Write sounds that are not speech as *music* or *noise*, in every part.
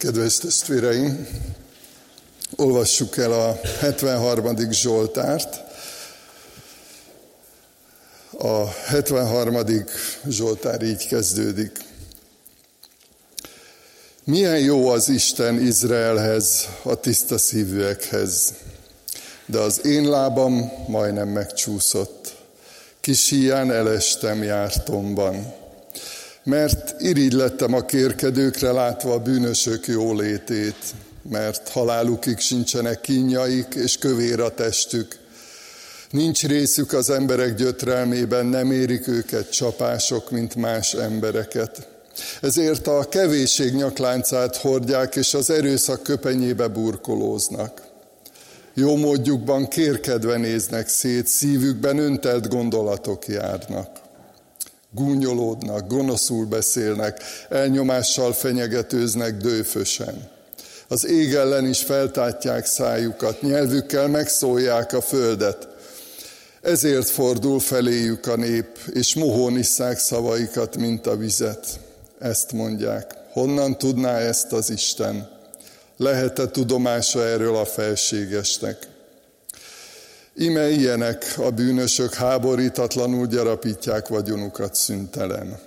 Kedves testvéreim, olvassuk el a 73. Zsoltárt. A 73. Zsoltár így kezdődik. Milyen jó az Isten Izraelhez, a tiszta szívűekhez, de az én lábam majdnem megcsúszott. Kis hián elestem jártomban mert irigy lettem a kérkedőkre látva a bűnösök jólétét, mert halálukig sincsenek kínjaik, és kövér a testük. Nincs részük az emberek gyötrelmében, nem érik őket csapások, mint más embereket. Ezért a kevésség nyakláncát hordják, és az erőszak köpenyébe burkolóznak. Jó módjukban kérkedve néznek szét, szívükben öntelt gondolatok járnak gúnyolódnak, gonoszul beszélnek, elnyomással fenyegetőznek dőfösen. Az ég ellen is feltátják szájukat, nyelvükkel megszólják a földet. Ezért fordul feléjük a nép, és mohón isszák szavaikat, mint a vizet. Ezt mondják. Honnan tudná ezt az Isten? Lehet-e tudomása erről a felségesnek? Ime ilyenek a bűnösök háborítatlanul gyarapítják vagyonukat szüntelen.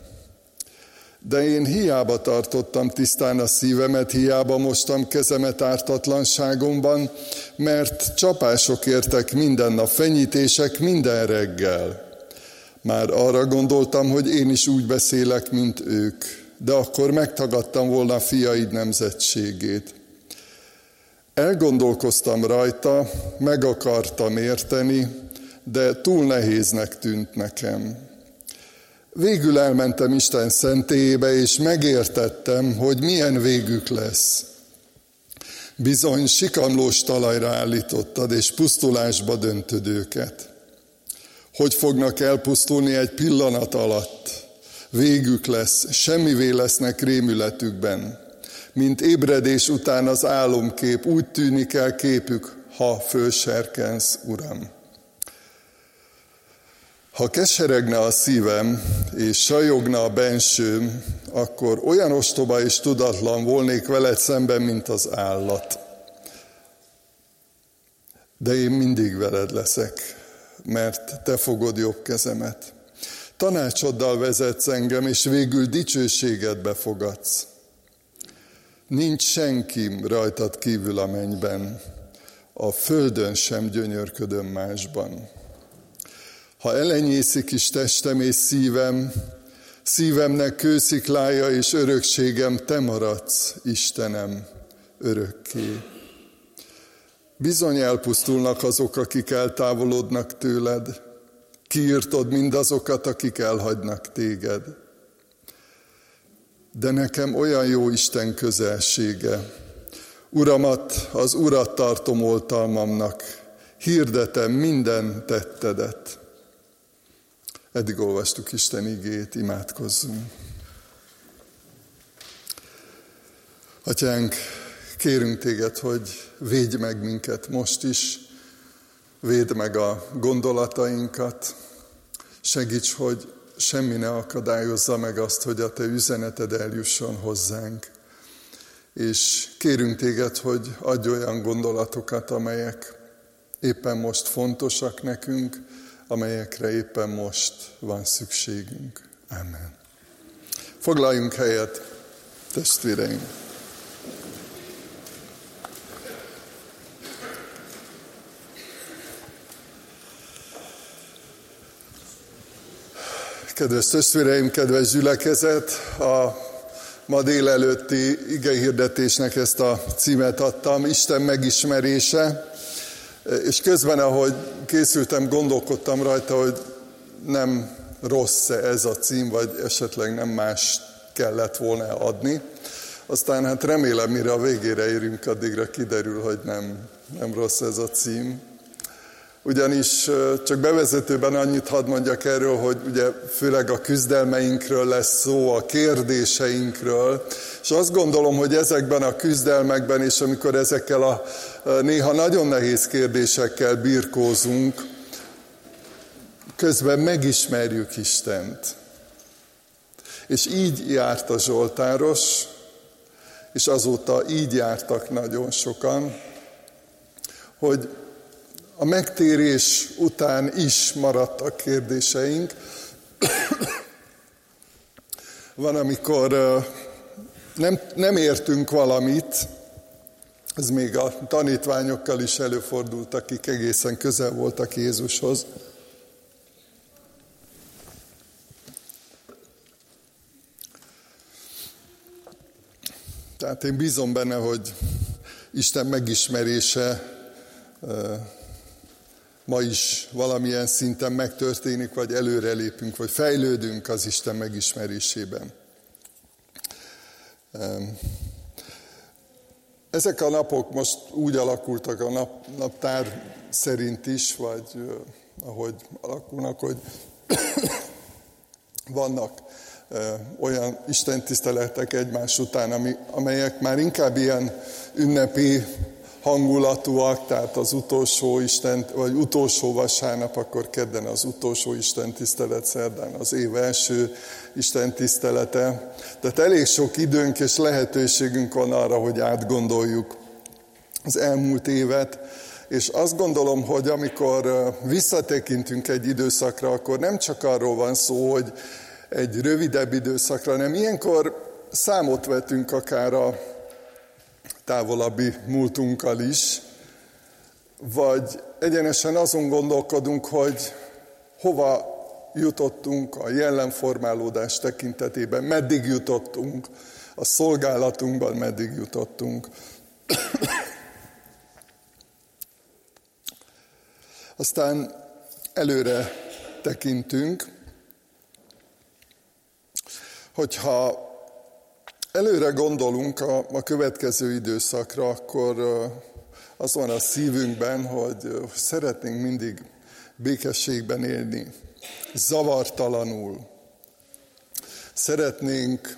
De én hiába tartottam tisztán a szívemet, hiába mostam kezemet ártatlanságomban, mert csapások értek minden nap, fenyítések minden reggel. Már arra gondoltam, hogy én is úgy beszélek, mint ők, de akkor megtagadtam volna fiaid nemzetségét. Elgondolkoztam rajta, meg akartam érteni, de túl nehéznek tűnt nekem. Végül elmentem Isten szentélyébe, és megértettem, hogy milyen végük lesz. Bizony sikamlós talajra állítottad, és pusztulásba döntöd őket. Hogy fognak elpusztulni egy pillanat alatt? Végük lesz, semmivé lesznek rémületükben mint ébredés után az álomkép, úgy tűnik el képük, ha fölserkensz, Uram. Ha keseregne a szívem, és sajogna a bensőm, akkor olyan ostoba és tudatlan volnék veled szemben, mint az állat. De én mindig veled leszek, mert te fogod jobb kezemet. Tanácsoddal vezetsz engem, és végül dicsőségedbe fogadsz. Nincs senki rajtad kívül a mennyben, a földön sem gyönyörködöm másban. Ha elenyészik is testem és szívem, szívemnek kősziklája és örökségem, te maradsz, Istenem, örökké. Bizony elpusztulnak azok, akik eltávolodnak tőled, kiírtod mindazokat, akik elhagynak téged de nekem olyan jó Isten közelsége. Uramat, az Urat tartom oltalmamnak, hirdetem minden tettedet. Eddig olvastuk Isten igét, imádkozzunk. Atyánk, kérünk téged, hogy védj meg minket most is, védd meg a gondolatainkat, segíts, hogy semmi ne akadályozza meg azt, hogy a Te üzeneted eljusson hozzánk. És kérünk Téged, hogy adj olyan gondolatokat, amelyek éppen most fontosak nekünk, amelyekre éppen most van szükségünk. Amen. Foglaljunk helyet, testvéreim! Kedves testvéreim, kedves gyülekezet, a ma délelőtti igehirdetésnek ezt a címet adtam, Isten megismerése, és közben, ahogy készültem, gondolkodtam rajta, hogy nem rossz -e ez a cím, vagy esetleg nem más kellett volna adni. Aztán hát remélem, mire a végére érünk, addigra kiderül, hogy nem, nem rossz ez a cím ugyanis csak bevezetőben annyit hadd mondjak erről, hogy ugye főleg a küzdelmeinkről lesz szó, a kérdéseinkről, és azt gondolom, hogy ezekben a küzdelmekben, és amikor ezekkel a néha nagyon nehéz kérdésekkel birkózunk, közben megismerjük Istent. És így járt a Zsoltáros, és azóta így jártak nagyon sokan, hogy a megtérés után is maradtak kérdéseink. Van, amikor nem, nem értünk valamit, ez még a tanítványokkal is előfordult, akik egészen közel voltak Jézushoz. Tehát én bízom benne, hogy Isten megismerése ma is valamilyen szinten megtörténik, vagy előrelépünk, vagy fejlődünk az Isten megismerésében. Ezek a napok most úgy alakultak a nap, naptár szerint is, vagy ahogy alakulnak, hogy *coughs* vannak olyan istentiszteletek egymás után, ami, amelyek már inkább ilyen ünnepi hangulatúak, tehát az utolsó Isten, vagy utolsó vasárnap, akkor kedden az utolsó Isten tisztelet, szerdán az év első Isten tisztelete. Tehát elég sok időnk és lehetőségünk van arra, hogy átgondoljuk az elmúlt évet, és azt gondolom, hogy amikor visszatekintünk egy időszakra, akkor nem csak arról van szó, hogy egy rövidebb időszakra, hanem ilyenkor számot vetünk akár a távolabbi múltunkkal is, vagy egyenesen azon gondolkodunk, hogy hova jutottunk a jelenformálódás tekintetében, meddig jutottunk, a szolgálatunkban meddig jutottunk. *clears throat* Aztán előre tekintünk, hogyha előre gondolunk a, a következő időszakra, akkor az van a szívünkben, hogy szeretnénk mindig békességben élni, zavartalanul. Szeretnénk,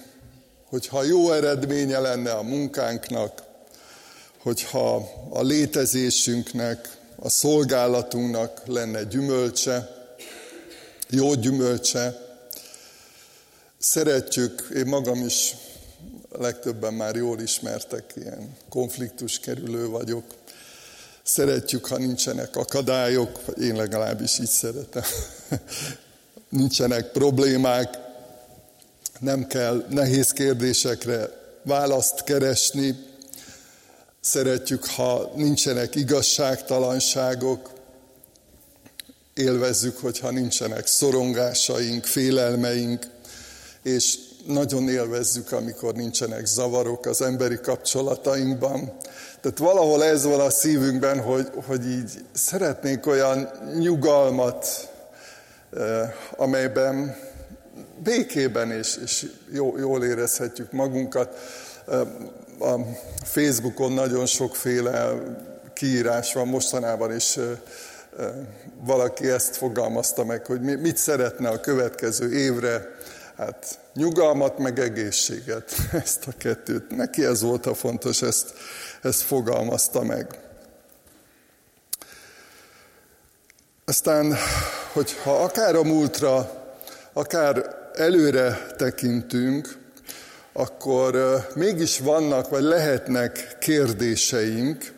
hogyha jó eredménye lenne a munkánknak, hogyha a létezésünknek, a szolgálatunknak lenne gyümölcse, jó gyümölcse. Szeretjük, én magam is legtöbben már jól ismertek, ilyen konfliktus kerülő vagyok. Szeretjük, ha nincsenek akadályok, én legalábbis így szeretem. *laughs* nincsenek problémák, nem kell nehéz kérdésekre választ keresni. Szeretjük, ha nincsenek igazságtalanságok, élvezzük, hogyha nincsenek szorongásaink, félelmeink, és nagyon élvezzük, amikor nincsenek zavarok az emberi kapcsolatainkban. Tehát valahol ez van a szívünkben, hogy, hogy így szeretnénk olyan nyugalmat, eh, amelyben békében és, és jó, jól érezhetjük magunkat. Eh, a Facebookon nagyon sokféle kiírás van mostanában, és eh, valaki ezt fogalmazta meg, hogy mit szeretne a következő évre, hát nyugalmat, meg egészséget, *laughs* ezt a kettőt. Neki ez volt a fontos, ezt, ezt fogalmazta meg. Aztán, hogyha akár a múltra, akár előre tekintünk, akkor mégis vannak, vagy lehetnek kérdéseink,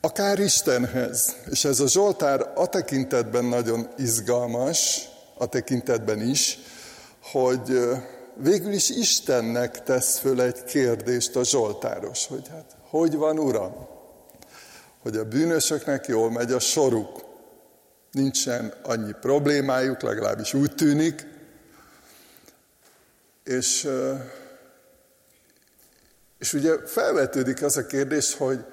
akár Istenhez. És ez a Zsoltár a tekintetben nagyon izgalmas, a tekintetben is, hogy végül is Istennek tesz föl egy kérdést a Zsoltáros, hogy hát hogy van Uram? Hogy a bűnösöknek jól megy a soruk, nincsen annyi problémájuk, legalábbis úgy tűnik, és, és ugye felvetődik az a kérdés, hogy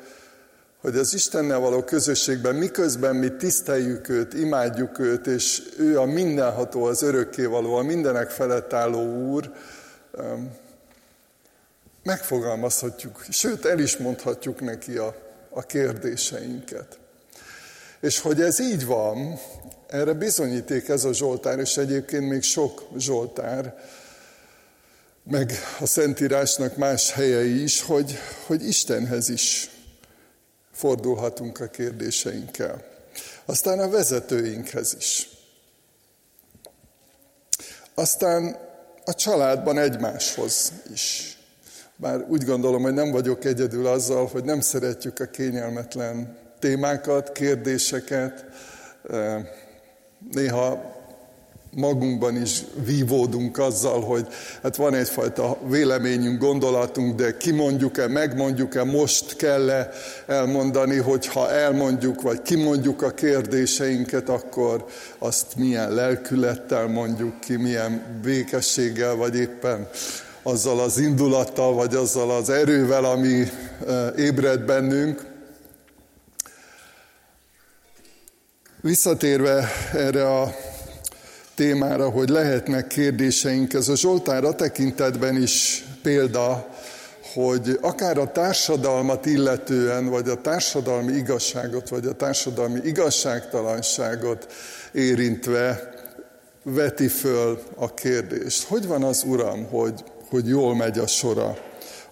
hogy az Istennel való közösségben miközben mi tiszteljük őt, imádjuk őt, és ő a mindenható, az örökkévaló, a mindenek felett álló Úr, megfogalmazhatjuk, sőt el is mondhatjuk neki a, a kérdéseinket. És hogy ez így van, erre bizonyíték ez a Zsoltár, és egyébként még sok Zsoltár, meg a Szentírásnak más helyei is, hogy, hogy Istenhez is fordulhatunk a kérdéseinkkel. Aztán a vezetőinkhez is. Aztán a családban egymáshoz is. Bár úgy gondolom, hogy nem vagyok egyedül azzal, hogy nem szeretjük a kényelmetlen témákat, kérdéseket. Néha magunkban is vívódunk azzal, hogy hát van egyfajta véleményünk, gondolatunk, de kimondjuk-e, megmondjuk-e, most kell-e elmondani, hogyha elmondjuk, vagy kimondjuk a kérdéseinket, akkor azt milyen lelkülettel mondjuk ki, milyen békességgel, vagy éppen azzal az indulattal, vagy azzal az erővel, ami ébred bennünk. Visszatérve erre a témára, hogy lehetnek kérdéseink, ez a Zsoltár a tekintetben is példa, hogy akár a társadalmat illetően, vagy a társadalmi igazságot, vagy a társadalmi igazságtalanságot érintve veti föl a kérdést. Hogy van az Uram, hogy, hogy jól megy a sora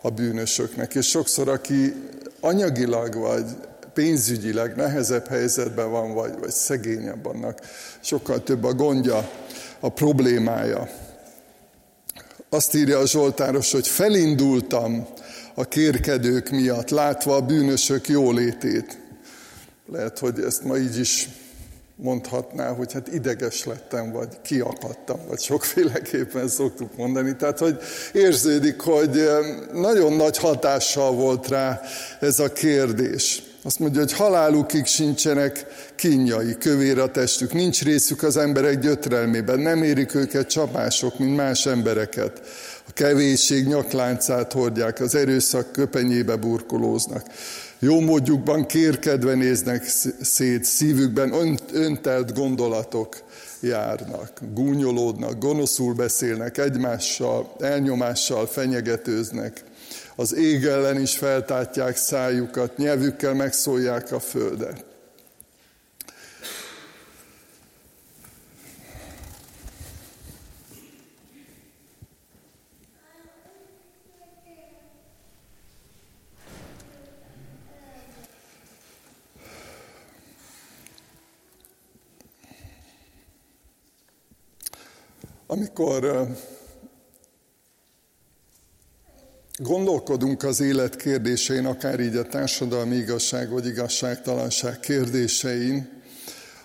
a bűnösöknek? És sokszor, aki anyagilag vagy pénzügyileg nehezebb helyzetben van, vagy, vagy szegényebb annak, sokkal több a gondja, a problémája. Azt írja a Zsoltáros, hogy felindultam a kérkedők miatt, látva a bűnösök jólétét. Lehet, hogy ezt ma így is mondhatná, hogy hát ideges lettem, vagy kiakadtam, vagy sokféleképpen szoktuk mondani. Tehát, hogy érződik, hogy eh, nagyon nagy hatással volt rá ez a kérdés. Azt mondja, hogy halálukig sincsenek kínjai, kövér a testük, nincs részük az emberek gyötrelmében, nem érik őket csapások, mint más embereket. A kevésség nyakláncát hordják, az erőszak köpenyébe burkolóznak. Jó módjukban kérkedve néznek szét, szívükben öntelt gondolatok járnak, gúnyolódnak, gonoszul beszélnek egymással, elnyomással fenyegetőznek az ég ellen is feltátják szájukat, nyelvükkel megszólják a földet. Amikor gondolkodunk az élet kérdésein, akár így a társadalmi igazság vagy igazságtalanság kérdésein,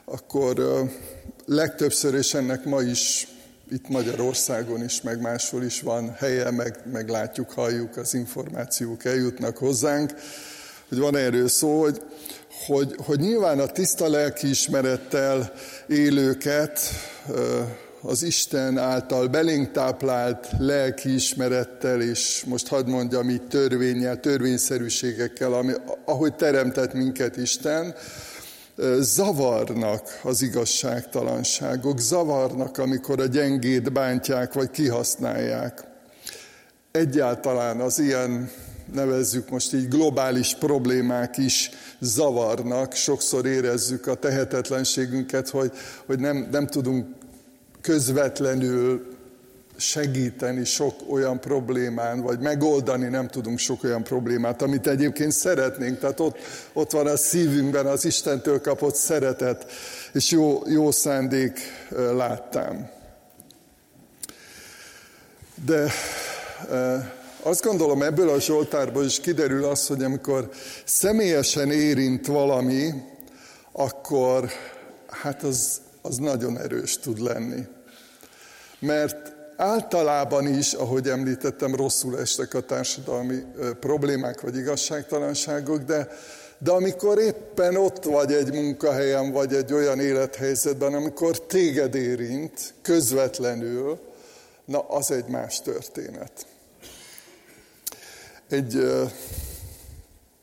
akkor legtöbbször, és ennek ma is itt Magyarországon is, meg máshol is van helye, meg, meg látjuk, halljuk, az információk eljutnak hozzánk, hogy van erről szó, hogy, hogy, hogy nyilván a tiszta lelkiismerettel élőket az Isten által belénk táplált lelkiismerettel, és most hadd mondjam így törvényel, törvényszerűségekkel, ami, ahogy teremtett minket Isten, zavarnak az igazságtalanságok, zavarnak, amikor a gyengét bántják vagy kihasználják. Egyáltalán az ilyen, nevezzük most így globális problémák is zavarnak, sokszor érezzük a tehetetlenségünket, hogy, hogy nem, nem tudunk közvetlenül segíteni sok olyan problémán, vagy megoldani nem tudunk sok olyan problémát, amit egyébként szeretnénk. Tehát ott, ott van a szívünkben az Istentől kapott szeretet, és jó, jó szándék láttam. De azt gondolom ebből a Zsoltárból is kiderül az, hogy amikor személyesen érint valami, akkor hát az, az nagyon erős tud lenni mert általában is, ahogy említettem, rosszul estek a társadalmi problémák vagy igazságtalanságok, de, de amikor éppen ott vagy egy munkahelyen, vagy egy olyan élethelyzetben, amikor téged érint közvetlenül, na az egy más történet. Egy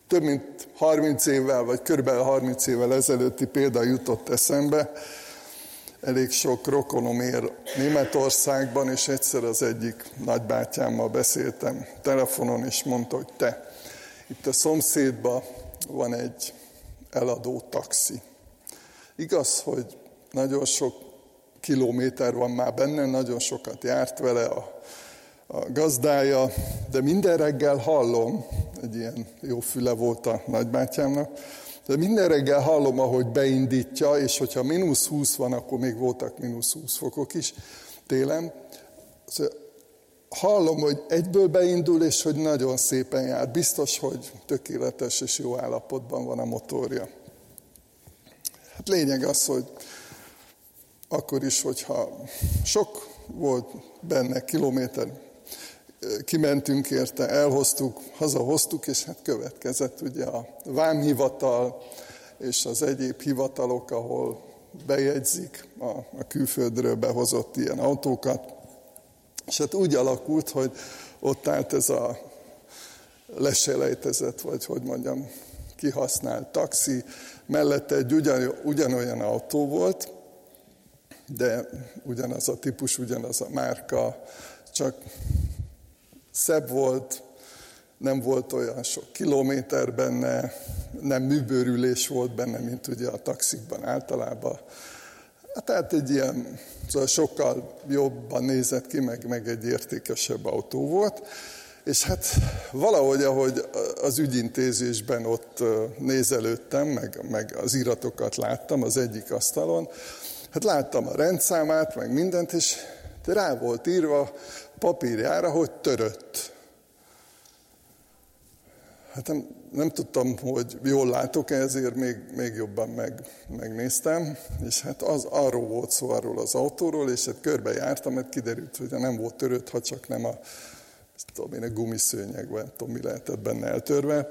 több mint 30 évvel, vagy körülbelül 30 évvel ezelőtti példa jutott eszembe, elég sok rokonom ér Németországban, és egyszer az egyik nagybátyámmal beszéltem telefonon, és mondta, hogy te, itt a szomszédban van egy eladó taxi. Igaz, hogy nagyon sok kilométer van már benne, nagyon sokat járt vele a, a gazdája, de minden reggel hallom, egy ilyen jó füle volt a nagybátyámnak, de minden reggel hallom, ahogy beindítja, és hogyha mínusz 20 van, akkor még voltak mínusz 20 fokok is télen, hallom, hogy egyből beindul, és hogy nagyon szépen jár. Biztos, hogy tökéletes és jó állapotban van a motorja. Hát lényeg az, hogy akkor is, hogyha sok volt benne kilométer, kimentünk érte, elhoztuk, hazahoztuk, és hát következett ugye a vámhivatal és az egyéb hivatalok, ahol bejegyzik a, a külföldről behozott ilyen autókat. És hát úgy alakult, hogy ott állt ez a leselejtezett, vagy hogy mondjam, kihasznált taxi, mellette egy ugyan, ugyanolyan autó volt, de ugyanaz a típus, ugyanaz a márka, csak szebb volt, nem volt olyan sok kilométer benne, nem műbőrülés volt benne, mint ugye a taxikban általában. Hát tehát egy ilyen, szóval sokkal jobban nézett ki, meg, meg egy értékesebb autó volt. És hát valahogy, ahogy az ügyintézésben ott nézelődtem, meg, meg az iratokat láttam az egyik asztalon, hát láttam a rendszámát, meg mindent, és rá volt írva papírjára, hogy törött. Hát nem, nem tudtam, hogy jól látok -e, ezért még, még jobban meg, megnéztem, és hát az arról volt szó arról az autóról, és hát körbe jártam, mert kiderült, hogy nem volt törött, ha csak nem a, tudom én, a gumiszőnyeg, vagy tudom, mi lehetett benne eltörve.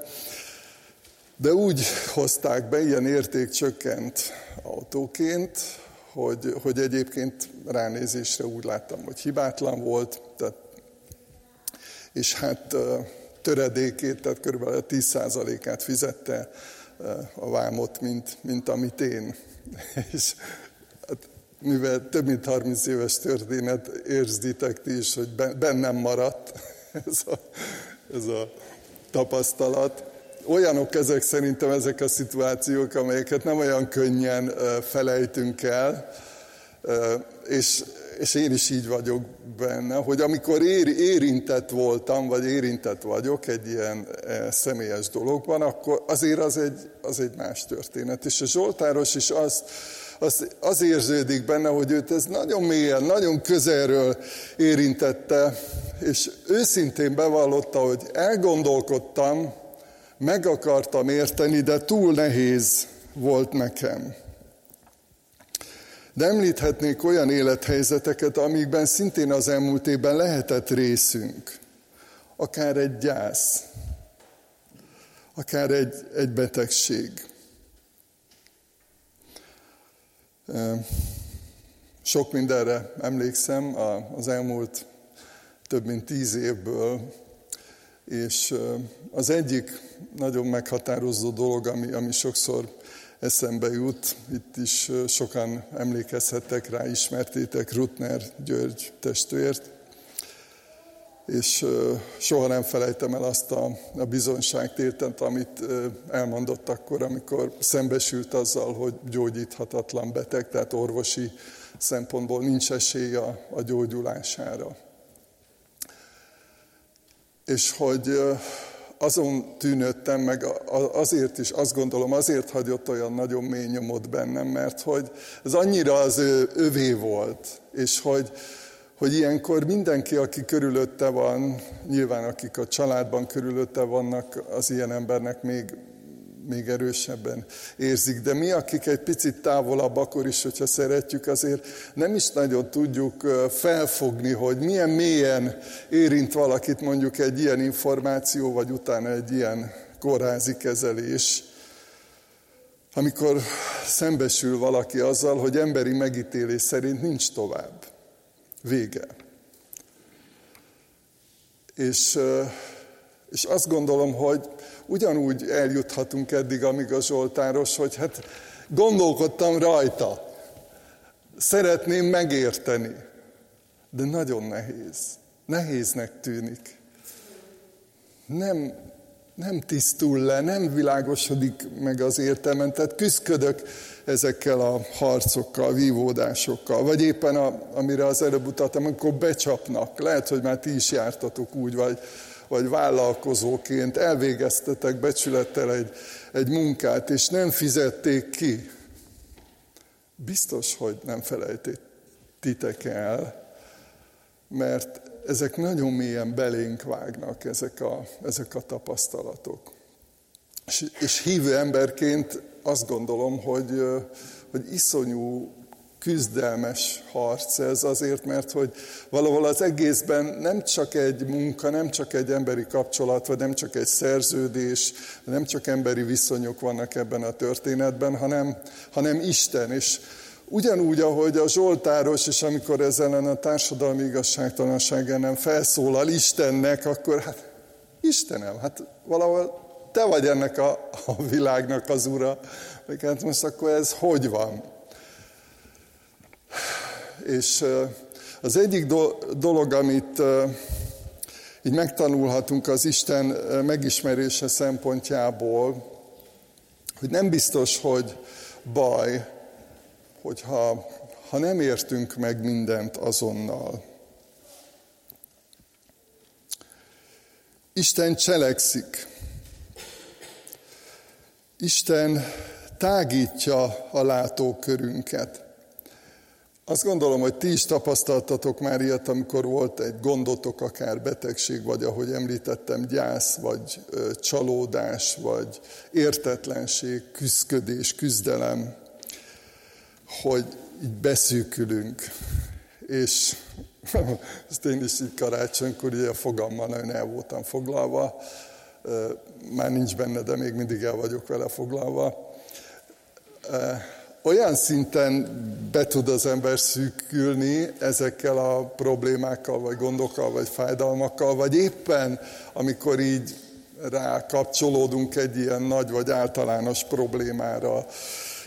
De úgy hozták be, ilyen értékcsökkent autóként, hogy, hogy egyébként ránézésre úgy láttam, hogy hibátlan volt, tehát, és hát töredékét, tehát kb. 10%-át fizette a vámot, mint, mint amit én. *laughs* És hát, mivel több mint 30 éves történet, érzitek ti is, hogy bennem maradt *laughs* ez a, ez a tapasztalat. Olyanok ezek szerintem ezek a szituációk, amelyeket nem olyan könnyen felejtünk el, és és én is így vagyok benne, hogy amikor ér, érintett voltam, vagy érintett vagyok egy ilyen e, személyes dologban, akkor azért az egy, az egy más történet. És a Zsoltáros is az, az, az érződik benne, hogy őt ez nagyon mélyen, nagyon közelről érintette, és őszintén bevallotta, hogy elgondolkodtam, meg akartam érteni, de túl nehéz volt nekem. De említhetnék olyan élethelyzeteket, amikben szintén az elmúlt évben lehetett részünk. Akár egy gyász, akár egy, egy betegség. Sok mindenre emlékszem az elmúlt több mint tíz évből, és az egyik nagyon meghatározó dolog, ami, ami sokszor eszembe jut. Itt is sokan emlékezhettek rá, ismertétek Rutner György testvért. És soha nem felejtem el azt a, a bizonyságtételt, amit elmondott akkor, amikor szembesült azzal, hogy gyógyíthatatlan beteg, tehát orvosi szempontból nincs esély a, a gyógyulására. És hogy azon tűnődtem, meg azért is, azt gondolom, azért hagyott olyan nagyon mély nyomot bennem, mert hogy ez annyira az ő, övé volt, és hogy, hogy ilyenkor mindenki, aki körülötte van, nyilván akik a családban körülötte vannak, az ilyen embernek még még erősebben érzik. De mi, akik egy picit távolabb, akkor is, hogyha szeretjük, azért nem is nagyon tudjuk felfogni, hogy milyen mélyen érint valakit mondjuk egy ilyen információ, vagy utána egy ilyen kórházi kezelés. Amikor szembesül valaki azzal, hogy emberi megítélés szerint nincs tovább. Vége. És, és azt gondolom, hogy ugyanúgy eljuthatunk eddig, amíg a Zsoltáros, hogy hát gondolkodtam rajta, szeretném megérteni, de nagyon nehéz. Nehéznek tűnik. Nem, nem tisztul le, nem világosodik meg az értelmen, tehát küzdködök ezekkel a harcokkal, vívódásokkal, vagy éppen a, amire az előbb utaltam, amikor becsapnak. Lehet, hogy már ti is jártatok úgy, vagy vagy vállalkozóként elvégeztetek becsülettel egy, egy munkát, és nem fizették ki, biztos, hogy nem felejtettitek el, mert ezek nagyon mélyen belénk vágnak, ezek a, ezek a tapasztalatok. És, és hívő emberként azt gondolom, hogy, hogy iszonyú küzdelmes harc ez azért, mert hogy valahol az egészben nem csak egy munka, nem csak egy emberi kapcsolat, vagy nem csak egy szerződés, nem csak emberi viszonyok vannak ebben a történetben, hanem, hanem Isten. És ugyanúgy, ahogy a Zsoltáros, és amikor ezzel a társadalmi igazságtalanság ellen felszólal Istennek, akkor hát Istenem, hát valahol te vagy ennek a, a világnak az ura. Hát most akkor ez hogy van? És az egyik dolog, amit így megtanulhatunk az Isten megismerése szempontjából, hogy nem biztos, hogy baj, hogyha ha nem értünk meg mindent azonnal. Isten cselekszik. Isten tágítja a látókörünket. Azt gondolom, hogy ti is tapasztaltatok már ilyet, amikor volt egy gondotok, akár betegség, vagy ahogy említettem, gyász, vagy csalódás, vagy értetlenség, küzdködés, küzdelem, hogy így beszűkülünk. És *laughs* ezt én is így karácsonykor, ugye a fogammal nagyon el voltam foglalva, már nincs benne, de még mindig el vagyok vele foglalva olyan szinten be tud az ember szűkülni ezekkel a problémákkal, vagy gondokkal, vagy fájdalmakkal, vagy éppen, amikor így rá kapcsolódunk egy ilyen nagy vagy általános problémára,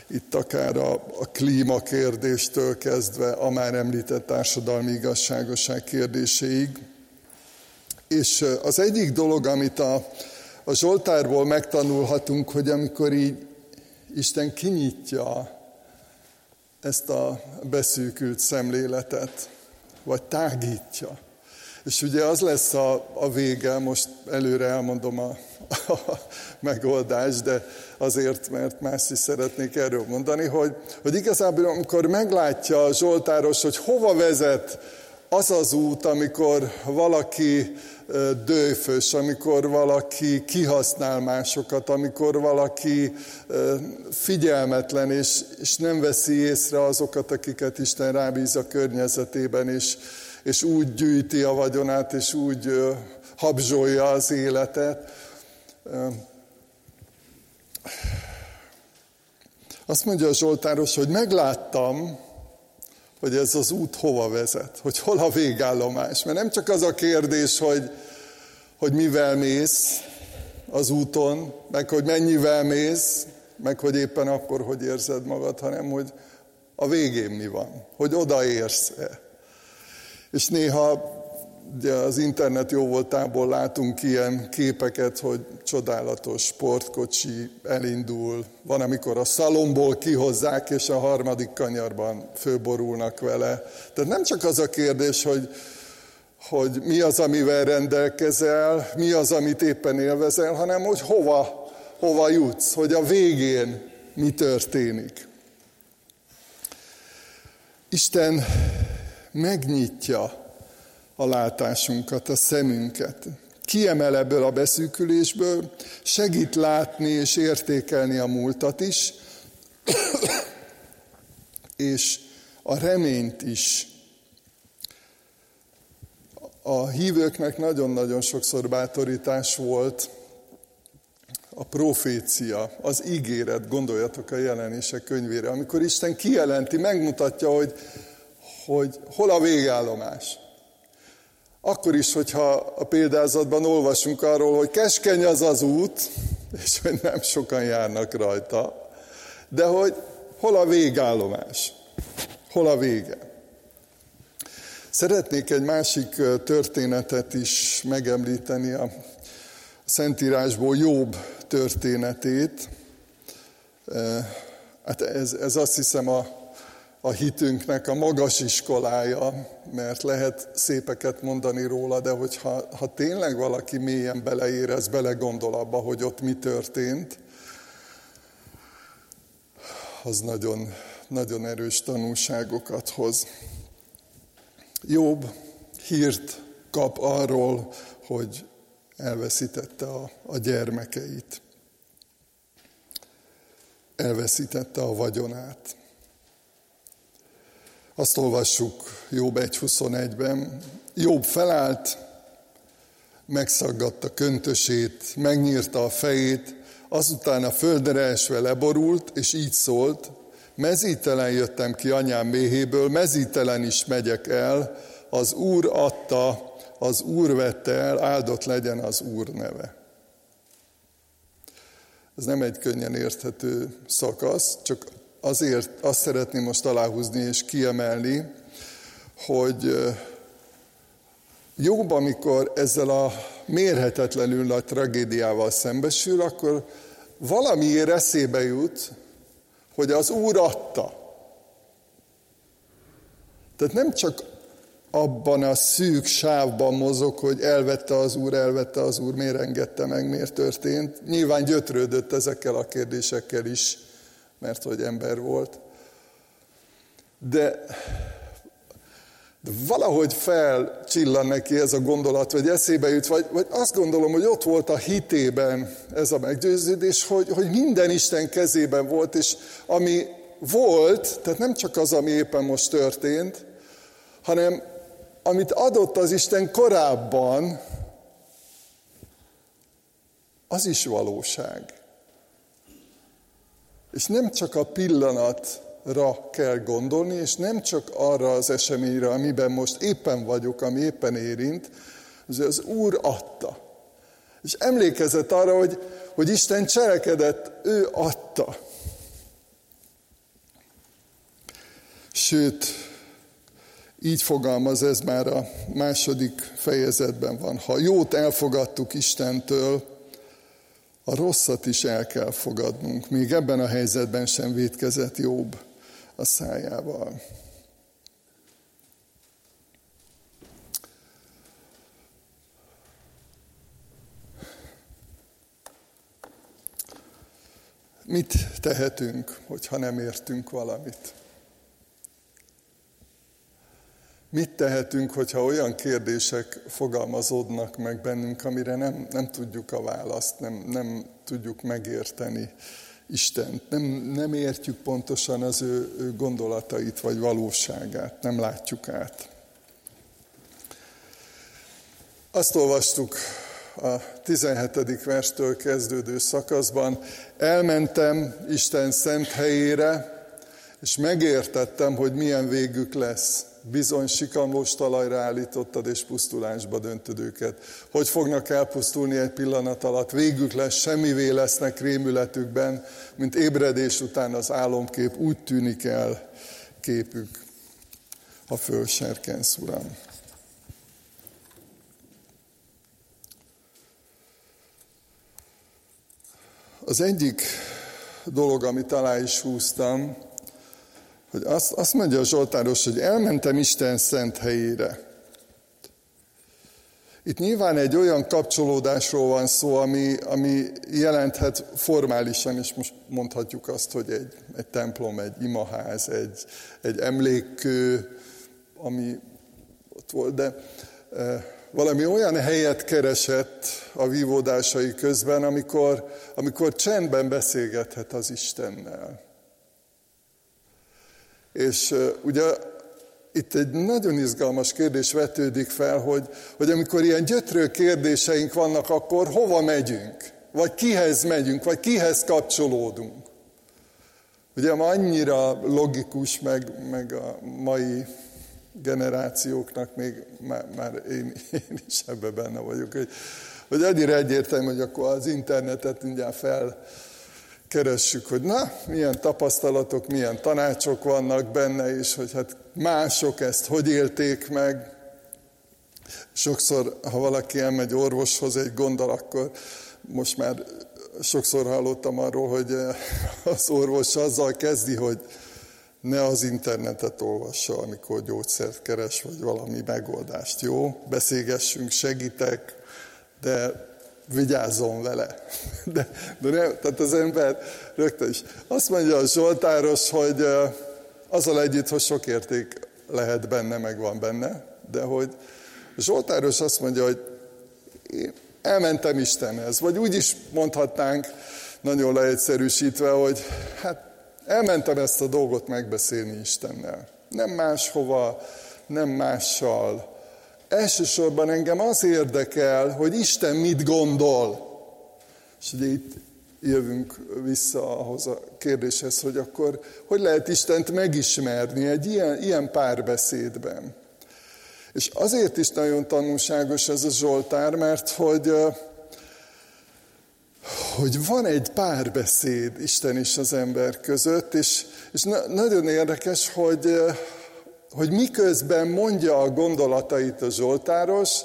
itt akár a, a klímakérdéstől kezdve a már említett társadalmi igazságosság kérdéséig. És az egyik dolog, amit a, a Zsoltárból megtanulhatunk, hogy amikor így Isten kinyitja ezt a beszűkült szemléletet, vagy tágítja. És ugye az lesz a, a vége, most előre elmondom a, a megoldást, de azért, mert más is szeretnék erről mondani, hogy, hogy igazából amikor meglátja a Zsoltáros, hogy hova vezet az az út, amikor valaki dőfös, amikor valaki kihasznál másokat, amikor valaki figyelmetlen, és, és nem veszi észre azokat, akiket Isten rábíz a környezetében, és, és úgy gyűjti a vagyonát, és úgy habzsolja az életet. Azt mondja a Zsoltáros, hogy megláttam, hogy ez az út hova vezet, hogy hol a végállomás. Mert nem csak az a kérdés, hogy, hogy mivel mész az úton, meg hogy mennyivel mész, meg hogy éppen akkor, hogy érzed magad, hanem hogy a végén mi van, hogy odaérsz-e. És néha Ugye az internet jó voltából látunk ilyen képeket, hogy csodálatos sportkocsi elindul, van, amikor a szalomból kihozzák, és a harmadik kanyarban főborulnak vele. Tehát nem csak az a kérdés, hogy, hogy mi az, amivel rendelkezel, mi az, amit éppen élvezel, hanem hogy hova, hova jutsz, hogy a végén mi történik. Isten megnyitja a látásunkat, a szemünket. Kiemel ebből a beszűkülésből, segít látni és értékelni a múltat is, *coughs* és a reményt is. A hívőknek nagyon-nagyon sokszor bátorítás volt a profécia, az ígéret, gondoljatok a jelenések könyvére, amikor Isten kijelenti, megmutatja, hogy, hogy hol a végállomás. Akkor is, hogyha a példázatban olvasunk arról, hogy keskeny az az út, *laughs* és hogy nem sokan járnak rajta, de hogy hol a végállomás, hol a vége. Szeretnék egy másik történetet is megemlíteni a Szentírásból Jobb történetét. Hát ez, ez azt hiszem a a hitünknek a magas iskolája, mert lehet szépeket mondani róla, de hogyha ha tényleg valaki mélyen beleérez, belegondol abba, hogy ott mi történt, az nagyon, nagyon erős tanulságokat hoz. Jobb hírt kap arról, hogy elveszítette a, a gyermekeit. Elveszítette a vagyonát. Azt olvassuk Jobb 1.21-ben. Jobb felállt, megszaggatta köntösét, megnyírta a fejét, azután a földre esve leborult, és így szólt, mezítelen jöttem ki anyám méhéből, mezítelen is megyek el, az Úr adta, az Úr vette el, áldott legyen az Úr neve. Ez nem egy könnyen érthető szakasz, csak azért azt szeretném most aláhúzni és kiemelni, hogy Jobb, amikor ezzel a mérhetetlenül nagy tragédiával szembesül, akkor valamiért eszébe jut, hogy az Úr adta. Tehát nem csak abban a szűk sávban mozog, hogy elvette az Úr, elvette az Úr, miért engedte meg, miért történt. Nyilván gyötrődött ezekkel a kérdésekkel is, mert hogy ember volt. De de valahogy felcsillan neki ez a gondolat, vagy eszébe jut, vagy, vagy azt gondolom, hogy ott volt a hitében ez a meggyőződés, hogy, hogy minden Isten kezében volt, és ami volt, tehát nem csak az, ami éppen most történt, hanem amit adott az Isten korábban, az is valóság. És nem csak a pillanat ra kell gondolni, és nem csak arra az eseményre, amiben most éppen vagyok, ami éppen érint, az az Úr adta. És emlékezett arra, hogy, hogy Isten cselekedett, ő adta. Sőt, így fogalmaz ez már a második fejezetben van. Ha jót elfogadtuk Istentől, a rosszat is el kell fogadnunk. Még ebben a helyzetben sem védkezett jobb a szájával. Mit tehetünk, hogyha nem értünk valamit? Mit tehetünk, hogyha olyan kérdések fogalmazódnak meg bennünk, amire nem, nem tudjuk a választ, nem, nem tudjuk megérteni? Istent, nem, nem értjük pontosan az ő, ő gondolatait vagy valóságát, nem látjuk át. Azt olvastuk a 17. verstől kezdődő szakaszban, elmentem Isten szent helyére, és megértettem, hogy milyen végük lesz bizony sikamlós talajra állítottad, és pusztulásba döntöd őket. Hogy fognak elpusztulni egy pillanat alatt, végük lesz, semmivé lesznek rémületükben, mint ébredés után az álomkép, úgy tűnik el képük, ha fölserkensz, Uram. Az egyik dolog, amit alá is húztam, hogy azt, azt mondja a Zsoltáros, hogy elmentem Isten szent helyére. Itt nyilván egy olyan kapcsolódásról van szó, ami, ami jelenthet formálisan, és most mondhatjuk azt, hogy egy, egy templom, egy imaház, egy, egy emlékkő, ami ott volt, de e, valami olyan helyet keresett a vívódásai közben, amikor, amikor csendben beszélgethet az Istennel. És ugye itt egy nagyon izgalmas kérdés vetődik fel, hogy, hogy amikor ilyen gyötrő kérdéseink vannak, akkor hova megyünk? Vagy kihez megyünk? Vagy kihez kapcsolódunk? Ugye ma annyira logikus, meg, meg a mai generációknak még már, már én, én is ebbe benne vagyok, hogy, hogy annyira egyértelmű, hogy akkor az internetet mindjárt fel keressük, hogy na, milyen tapasztalatok, milyen tanácsok vannak benne, és hogy hát mások ezt hogy élték meg. Sokszor, ha valaki elmegy orvoshoz egy gondol, akkor most már sokszor hallottam arról, hogy az orvos azzal kezdi, hogy ne az internetet olvassa, amikor gyógyszert keres, vagy valami megoldást. Jó, beszélgessünk, segítek, de vigyázzon vele. De, de nem, tehát az ember rögtön is. Azt mondja a Zsoltáros, hogy azzal együtt, hogy sok érték lehet benne, meg van benne, de hogy Zsoltáros azt mondja, hogy én elmentem Istenhez, vagy úgy is mondhatnánk, nagyon leegyszerűsítve, hogy hát elmentem ezt a dolgot megbeszélni Istennel. Nem máshova, nem mással. Elsősorban engem az érdekel, hogy Isten mit gondol. És ugye itt jövünk vissza ahhoz a kérdéshez, hogy akkor hogy lehet Istent megismerni egy ilyen, ilyen párbeszédben. És azért is nagyon tanulságos ez a Zsoltár, mert hogy, hogy van egy párbeszéd Isten és az ember között, és, és na, nagyon érdekes, hogy, hogy miközben mondja a gondolatait a Zsoltáros,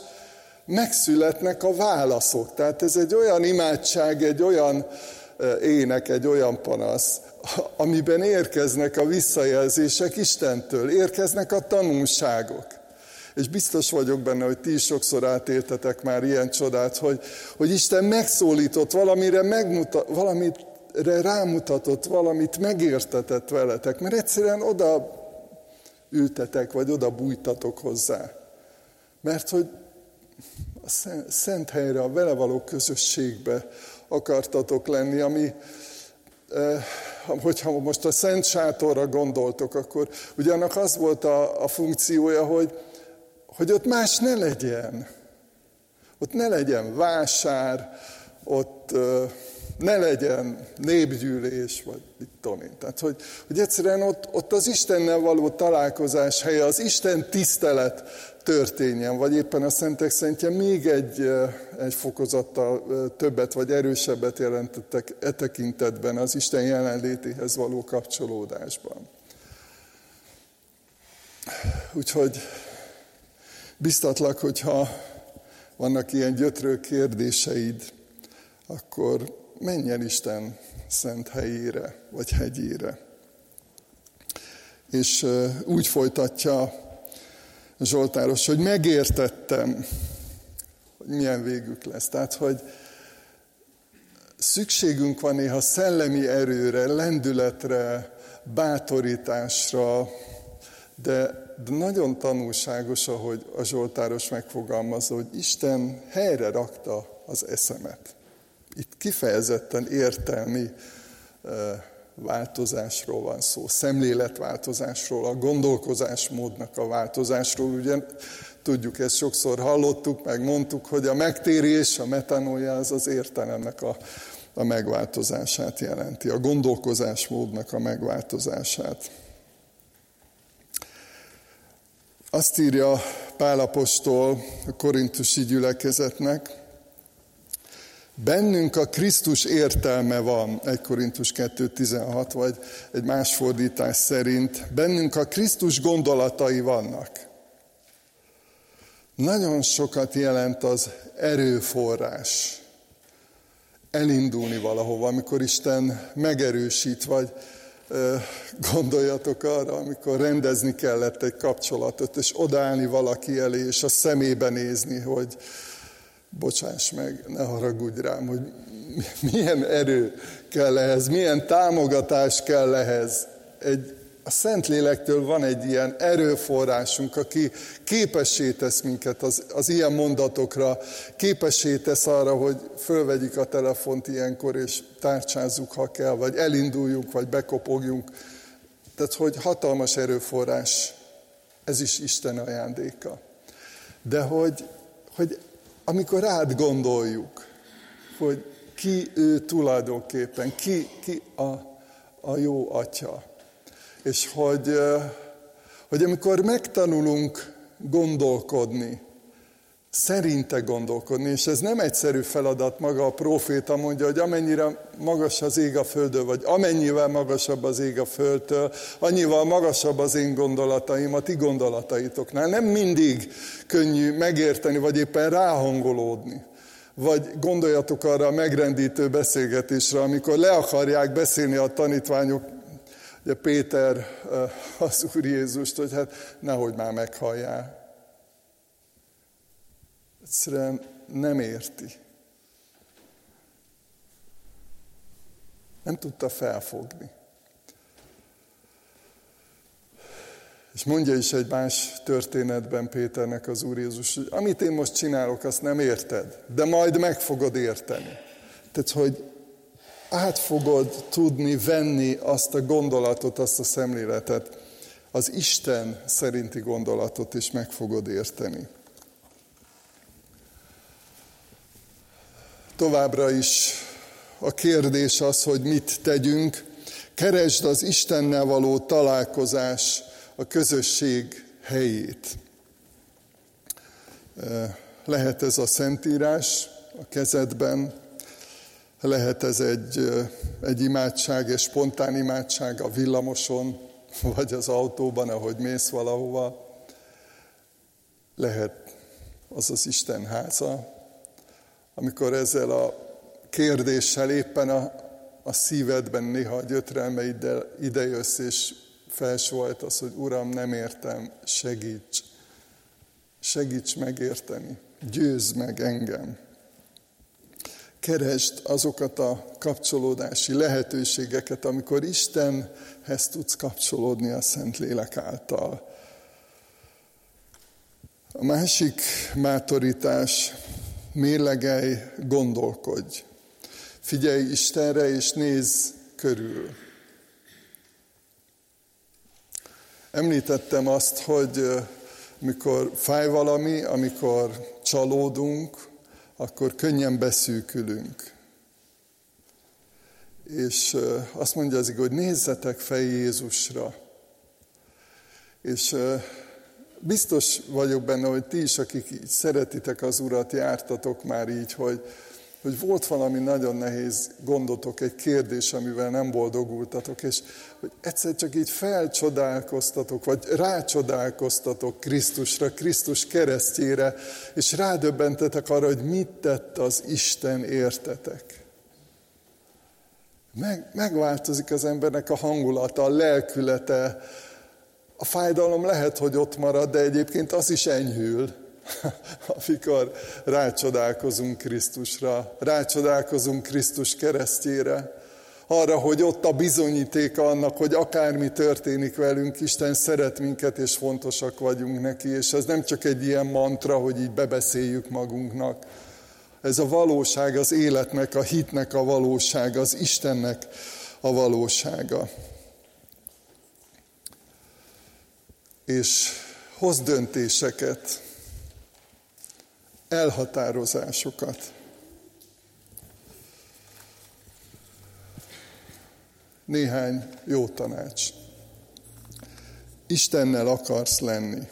megszületnek a válaszok. Tehát ez egy olyan imádság, egy olyan ének, egy olyan panasz, amiben érkeznek a visszajelzések Istentől, érkeznek a tanulságok. És biztos vagyok benne, hogy ti is sokszor átéltetek már ilyen csodát, hogy, hogy Isten megszólított valamire, megmuta, valamire rámutatott, valamit megértetett veletek, mert egyszerűen oda ültetek, vagy oda bújtatok hozzá. Mert hogy a szent helyre, a vele való közösségbe akartatok lenni, ami, eh, hogyha most a szent sátorra gondoltok, akkor ugye annak az volt a, a funkciója, hogy, hogy ott más ne legyen. Ott ne legyen vásár, ott eh, ne legyen népgyűlés, vagy mit tudom én. Tehát, hogy, hogy egyszerűen ott, ott az Istennel való találkozás helye, az Isten tisztelet történjen, vagy éppen a Szentek Szentje még egy, egy fokozattal többet vagy erősebbet jelentettek e tekintetben az Isten jelenlétéhez való kapcsolódásban. Úgyhogy biztatlak, hogyha vannak ilyen gyötrő kérdéseid, akkor menj el Isten szent helyére, vagy hegyére. És úgy folytatja Zsoltáros, hogy megértettem, hogy milyen végük lesz. Tehát, hogy szükségünk van néha szellemi erőre, lendületre, bátorításra, de, de nagyon tanulságos, ahogy a Zsoltáros megfogalmazza, hogy Isten helyre rakta az eszemet. Kifejezetten értelmi változásról van szó, szemléletváltozásról, a gondolkozásmódnak a változásról. Ugye tudjuk, ezt sokszor hallottuk, meg mondtuk, hogy a megtérés, a metanója az az értelemnek a, a megváltozását jelenti, a gondolkozásmódnak a megváltozását. Azt írja Pálapostól a korintusi gyülekezetnek, Bennünk a Krisztus értelme van, 1 Korintus 2.16, vagy egy más fordítás szerint, bennünk a Krisztus gondolatai vannak. Nagyon sokat jelent az erőforrás. Elindulni valahova, amikor Isten megerősít, vagy gondoljatok arra, amikor rendezni kellett egy kapcsolatot, és odállni valaki elé, és a szemébe nézni, hogy, bocsáss meg, ne haragudj rám, hogy milyen erő kell ehhez, milyen támogatás kell ehhez. Egy, a Szentlélektől van egy ilyen erőforrásunk, aki képessé tesz minket az, az ilyen mondatokra, képessé tesz arra, hogy fölvegyük a telefont ilyenkor, és tárcsázzuk, ha kell, vagy elinduljunk, vagy bekopogjunk. Tehát, hogy hatalmas erőforrás, ez is Isten ajándéka. De hogy, hogy amikor átgondoljuk, hogy ki ő tulajdonképpen, ki, ki a, a jó atya. És hogy, hogy amikor megtanulunk gondolkodni, szerinte gondolkodni, és ez nem egyszerű feladat, maga a proféta mondja, hogy amennyire magas az ég a földön, vagy amennyivel magasabb az ég a földtől, annyival magasabb az én gondolataim a ti gondolataitoknál. Nem mindig könnyű megérteni, vagy éppen ráhangolódni. Vagy gondoljatok arra a megrendítő beszélgetésre, amikor le akarják beszélni a tanítványok, ugye Péter eh, az Úr Jézust, hogy hát nehogy már meghallják egyszerűen nem érti. Nem tudta felfogni. És mondja is egy más történetben Péternek az Úr Jézus, hogy amit én most csinálok, azt nem érted, de majd meg fogod érteni. Tehát, hogy át fogod tudni venni azt a gondolatot, azt a szemléletet, az Isten szerinti gondolatot, és meg fogod érteni. Továbbra is a kérdés az, hogy mit tegyünk. Keresd az Istennel való találkozás, a közösség helyét. Lehet ez a Szentírás a kezedben, lehet ez egy, egy imádság, egy spontán imádság a villamoson, vagy az autóban, ahogy mész valahova. Lehet az az Isten háza, amikor ezzel a kérdéssel éppen a, a szívedben néha gyötrelmeiddel idejössz, és az, hogy Uram, nem értem, segíts. Segíts megérteni, győzd meg engem. Keresd azokat a kapcsolódási lehetőségeket, amikor Istenhez tudsz kapcsolódni a Szentlélek által. A másik mátorítás, mérlegelj, gondolkodj. Figyelj Istenre, és nézz körül. Említettem azt, hogy mikor fáj valami, amikor csalódunk, akkor könnyen beszűkülünk. És azt mondja az hogy nézzetek fel Jézusra. És biztos vagyok benne, hogy ti is, akik így szeretitek az Urat, jártatok már így, hogy, hogy volt valami nagyon nehéz gondotok, egy kérdés, amivel nem boldogultatok, és hogy egyszer csak így felcsodálkoztatok, vagy rácsodálkoztatok Krisztusra, Krisztus keresztjére, és rádöbbentetek arra, hogy mit tett az Isten értetek. Meg, megváltozik az embernek a hangulata, a lelkülete, a fájdalom lehet, hogy ott marad, de egyébként az is enyhül, *laughs* amikor rácsodálkozunk Krisztusra, rácsodálkozunk Krisztus keresztjére, arra, hogy ott a bizonyítéka annak, hogy akármi történik velünk, Isten szeret minket, és fontosak vagyunk neki, és ez nem csak egy ilyen mantra, hogy így bebeszéljük magunknak. Ez a valóság, az életnek, a hitnek a valósága, az Istennek a valósága. És hoz döntéseket, elhatározásokat. Néhány jó tanács. Istennel akarsz lenni.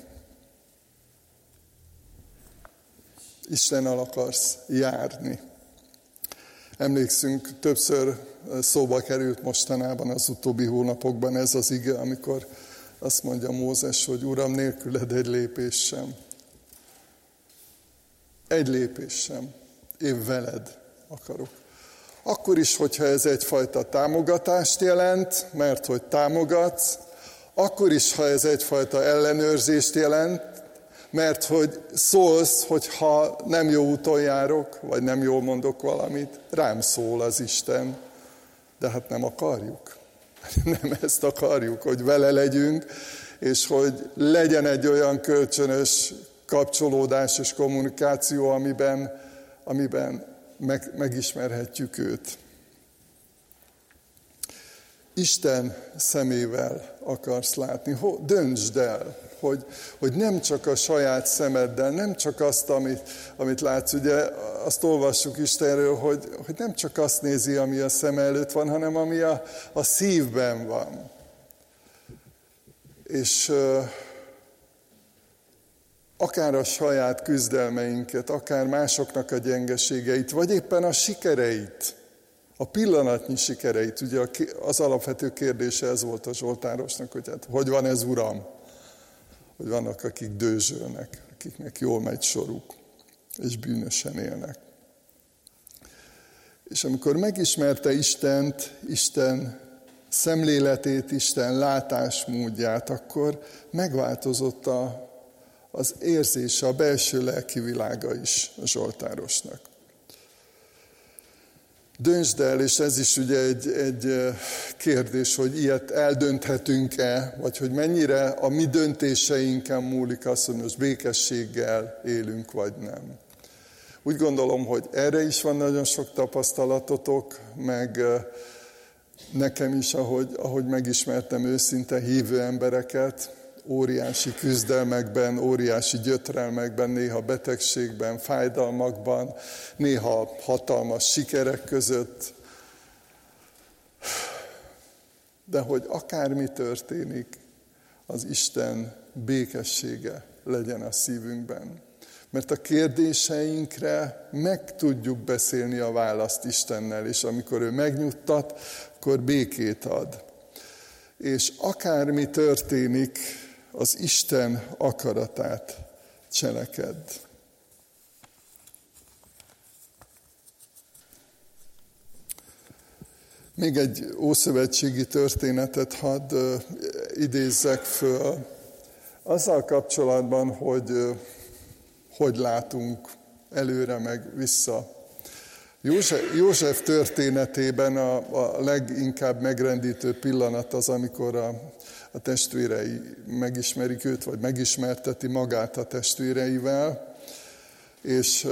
Istennel akarsz járni. Emlékszünk, többször szóba került mostanában az utóbbi hónapokban ez az ige, amikor azt mondja Mózes, hogy Uram, nélküled egy lépés sem. Egy lépés sem. Én veled akarok. Akkor is, hogyha ez egyfajta támogatást jelent, mert hogy támogatsz, akkor is, ha ez egyfajta ellenőrzést jelent, mert hogy szólsz, hogy ha nem jó úton járok, vagy nem jól mondok valamit, rám szól az Isten. De hát nem akarjuk. Nem ezt akarjuk, hogy vele legyünk, és hogy legyen egy olyan kölcsönös kapcsolódás és kommunikáció, amiben, amiben meg, megismerhetjük őt. Isten szemével akarsz látni. Döntsd el, hogy, hogy nem csak a saját szemeddel, nem csak azt, amit, amit látsz. Ugye azt olvassuk Istenről, hogy, hogy nem csak azt nézi, ami a szem előtt van, hanem ami a, a szívben van. És akár a saját küzdelmeinket, akár másoknak a gyengeségeit, vagy éppen a sikereit, a pillanatnyi sikereit. Ugye az alapvető kérdése ez volt a Zsoltárosnak, hogy hát hogy van ez Uram? Hogy vannak, akik dőzsölnek, akiknek jól megy soruk, és bűnösen élnek. És amikor megismerte Istent, Isten szemléletét, Isten látásmódját, akkor megváltozott a az érzése, a belső lelki világa is a Zsoltárosnak. Döntsd el, és ez is ugye egy, egy kérdés, hogy ilyet eldönthetünk-e, vagy hogy mennyire a mi döntéseinken múlik az, hogy most békességgel élünk, vagy nem. Úgy gondolom, hogy erre is van nagyon sok tapasztalatotok, meg nekem is, ahogy, ahogy megismertem őszinte hívő embereket, óriási küzdelmekben, óriási gyötrelmekben, néha betegségben, fájdalmakban, néha hatalmas sikerek között. De hogy akármi történik, az Isten békessége legyen a szívünkben. Mert a kérdéseinkre meg tudjuk beszélni a választ Istennel, és amikor ő megnyugtat, akkor békét ad. És akármi történik, az Isten akaratát cseleked. Még egy ószövetségi történetet hadd idézzek föl, azzal kapcsolatban, hogy hogy látunk előre meg vissza. József, József történetében a, a leginkább megrendítő pillanat az, amikor a, a testvérei megismerik őt, vagy megismerteti magát a testvéreivel, és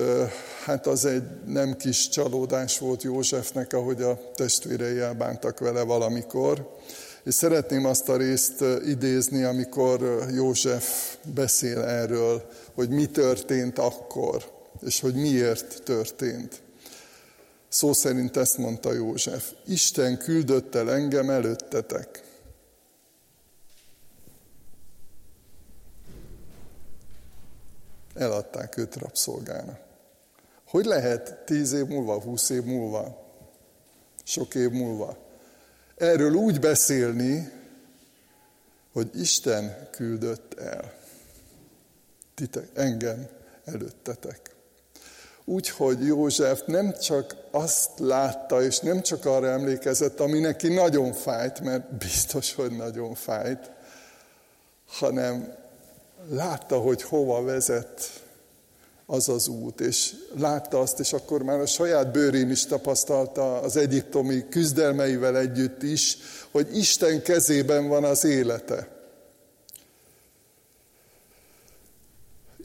hát az egy nem kis csalódás volt Józsefnek, ahogy a testvérei elbántak vele valamikor. És szeretném azt a részt idézni, amikor József beszél erről, hogy mi történt akkor, és hogy miért történt. Szó szerint ezt mondta József, Isten küldött el engem előttetek. Eladták őt rabszolgának. Hogy lehet tíz év múlva, húsz év múlva, sok év múlva erről úgy beszélni, hogy Isten küldött el titek, engem előttetek. Úgyhogy József nem csak azt látta, és nem csak arra emlékezett, ami neki nagyon fájt, mert biztos, hogy nagyon fájt, hanem látta, hogy hova vezet az az út, és látta azt, és akkor már a saját bőrén is tapasztalta az egyiptomi küzdelmeivel együtt is, hogy Isten kezében van az élete.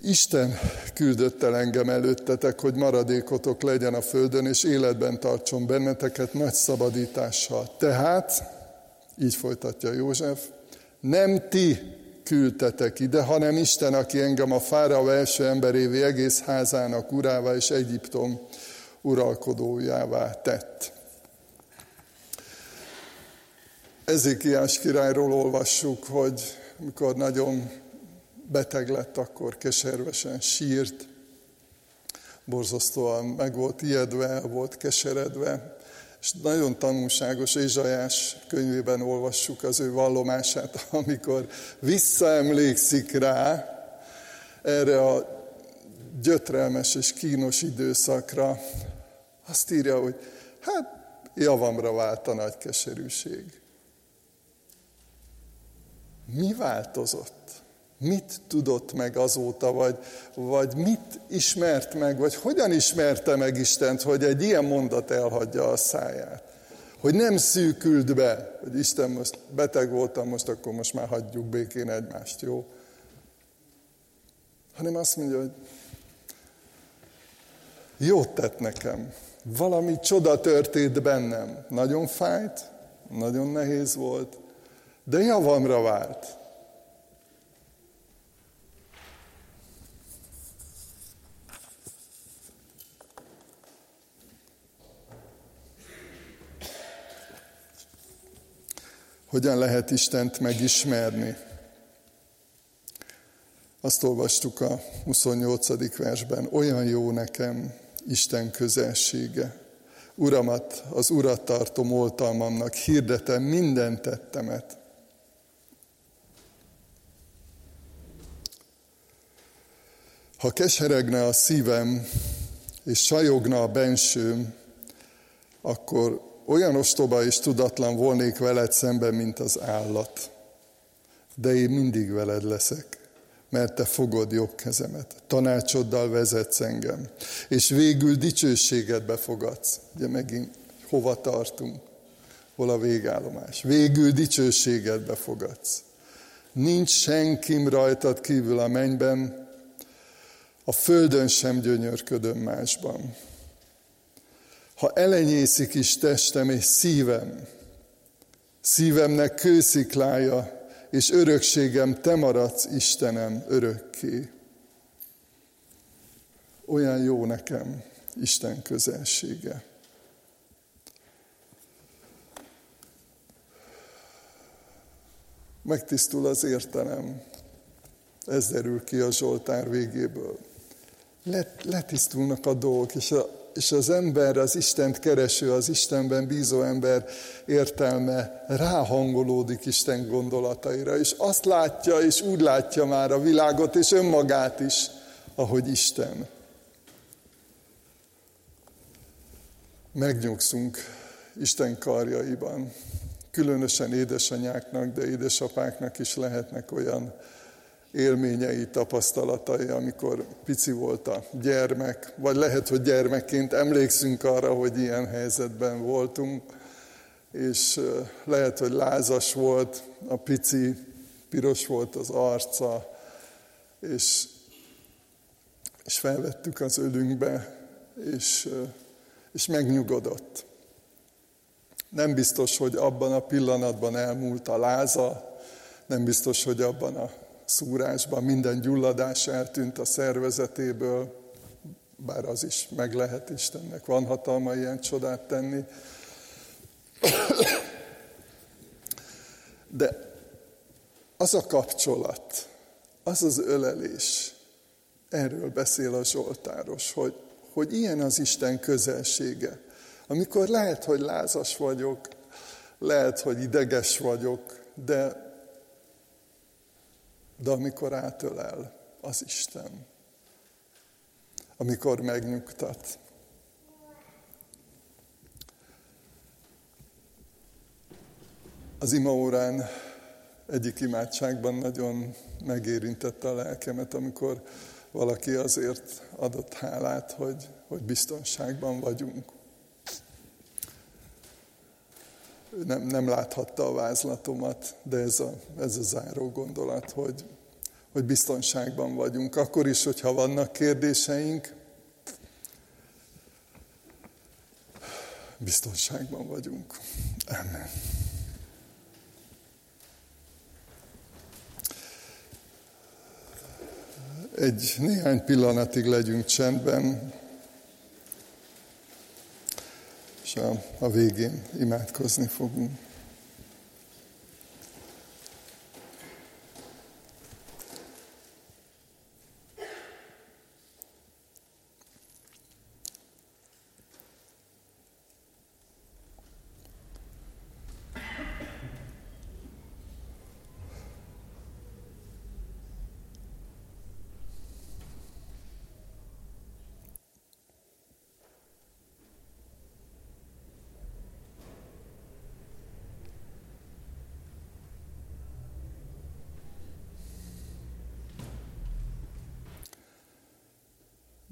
Isten küldött el engem előttetek, hogy maradékotok legyen a földön, és életben tartson benneteket nagy szabadítással. Tehát, így folytatja József, nem ti küldtetek ide, hanem Isten, aki engem a fáraó első emberévé egész házának urává és Egyiptom uralkodójává tett. Ezékiás királyról olvassuk, hogy mikor nagyon beteg lett, akkor keservesen sírt, borzasztóan meg volt ijedve, volt keseredve, és nagyon tanulságos Ézsajás könyvében olvassuk az ő vallomását, *laughs* amikor visszaemlékszik rá erre a gyötrelmes és kínos időszakra, azt írja, hogy hát javamra vált a nagy keserűség. Mi változott? Mit tudott meg azóta, vagy, vagy mit ismert meg, vagy hogyan ismerte meg Istent, hogy egy ilyen mondat elhagyja a száját. Hogy nem szűkült be, hogy Isten most beteg voltam, most akkor most már hagyjuk békén egymást, jó? Hanem azt mondja, hogy jót tett nekem. Valami csoda történt bennem. Nagyon fájt, nagyon nehéz volt, de javamra vált. Hogyan lehet Istent megismerni? Azt olvastuk a 28. versben, olyan jó nekem Isten közelsége. Uramat, az urat tartom oltalmamnak, hirdetem minden tettemet. Ha keseregne a szívem, és sajogna a bensőm, akkor olyan ostoba és tudatlan volnék veled szemben, mint az állat. De én mindig veled leszek, mert te fogod jobb kezemet. Tanácsoddal vezetsz engem, és végül dicsőséget befogadsz. Ugye megint hova tartunk, hol a végállomás. Végül dicsőségedbe fogadsz. Nincs senkim rajtad kívül a mennyben, a földön sem gyönyörködöm másban. Ha elenyészik is testem és szívem, szívemnek kősziklája, és örökségem, te maradsz, Istenem, örökké. Olyan jó nekem Isten közelsége. Megtisztul az értelem. Ez derül ki a Zsoltár végéből. letisztulnak a dolgok, és, a, és az ember, az Istent kereső, az Istenben bízó ember értelme ráhangolódik Isten gondolataira, és azt látja, és úgy látja már a világot, és önmagát is, ahogy Isten. Megnyugszunk Isten karjaiban különösen édesanyáknak, de édesapáknak is lehetnek olyan élményei, tapasztalatai, amikor pici volt a gyermek, vagy lehet, hogy gyermekként emlékszünk arra, hogy ilyen helyzetben voltunk, és lehet, hogy lázas volt a pici, piros volt az arca, és, és felvettük az ölünkbe, és, és megnyugodott. Nem biztos, hogy abban a pillanatban elmúlt a láza, nem biztos, hogy abban a szúrásban minden gyulladás eltűnt a szervezetéből, bár az is meg lehet Istennek, van hatalma ilyen csodát tenni. De az a kapcsolat, az az ölelés, erről beszél a Zsoltáros, hogy, hogy ilyen az Isten közelsége amikor lehet, hogy lázas vagyok, lehet, hogy ideges vagyok, de, de amikor átölel az Isten, amikor megnyugtat. Az imaórán egyik imádságban nagyon megérintette a lelkemet, amikor valaki azért adott hálát, hogy, hogy biztonságban vagyunk. nem, nem láthatta a vázlatomat, de ez a, ez a záró gondolat, hogy, hogy biztonságban vagyunk. Akkor is, hogyha vannak kérdéseink, biztonságban vagyunk. Amen. Egy néhány pillanatig legyünk csendben. és a, a végén imádkozni fogunk.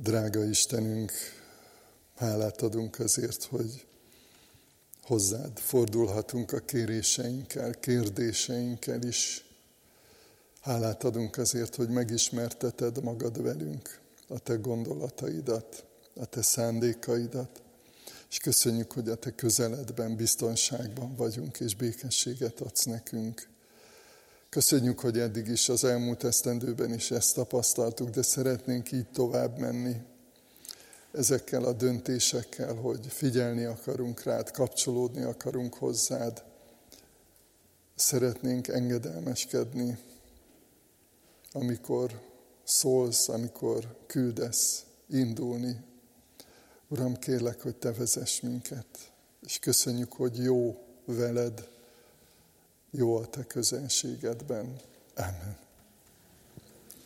Drága Istenünk, hálát adunk azért, hogy hozzád fordulhatunk a kéréseinkkel, kérdéseinkkel is. Hálát adunk azért, hogy megismerteted magad velünk, a te gondolataidat, a te szándékaidat, és köszönjük, hogy a te közeledben, biztonságban vagyunk, és békességet adsz nekünk. Köszönjük, hogy eddig is az elmúlt esztendőben is ezt tapasztaltuk, de szeretnénk így tovább menni ezekkel a döntésekkel, hogy figyelni akarunk rád, kapcsolódni akarunk hozzád. Szeretnénk engedelmeskedni, amikor szólsz, amikor küldesz, indulni. Uram, kérlek, hogy Te vezess minket, és köszönjük, hogy jó veled, jó a te közönségedben. Amen.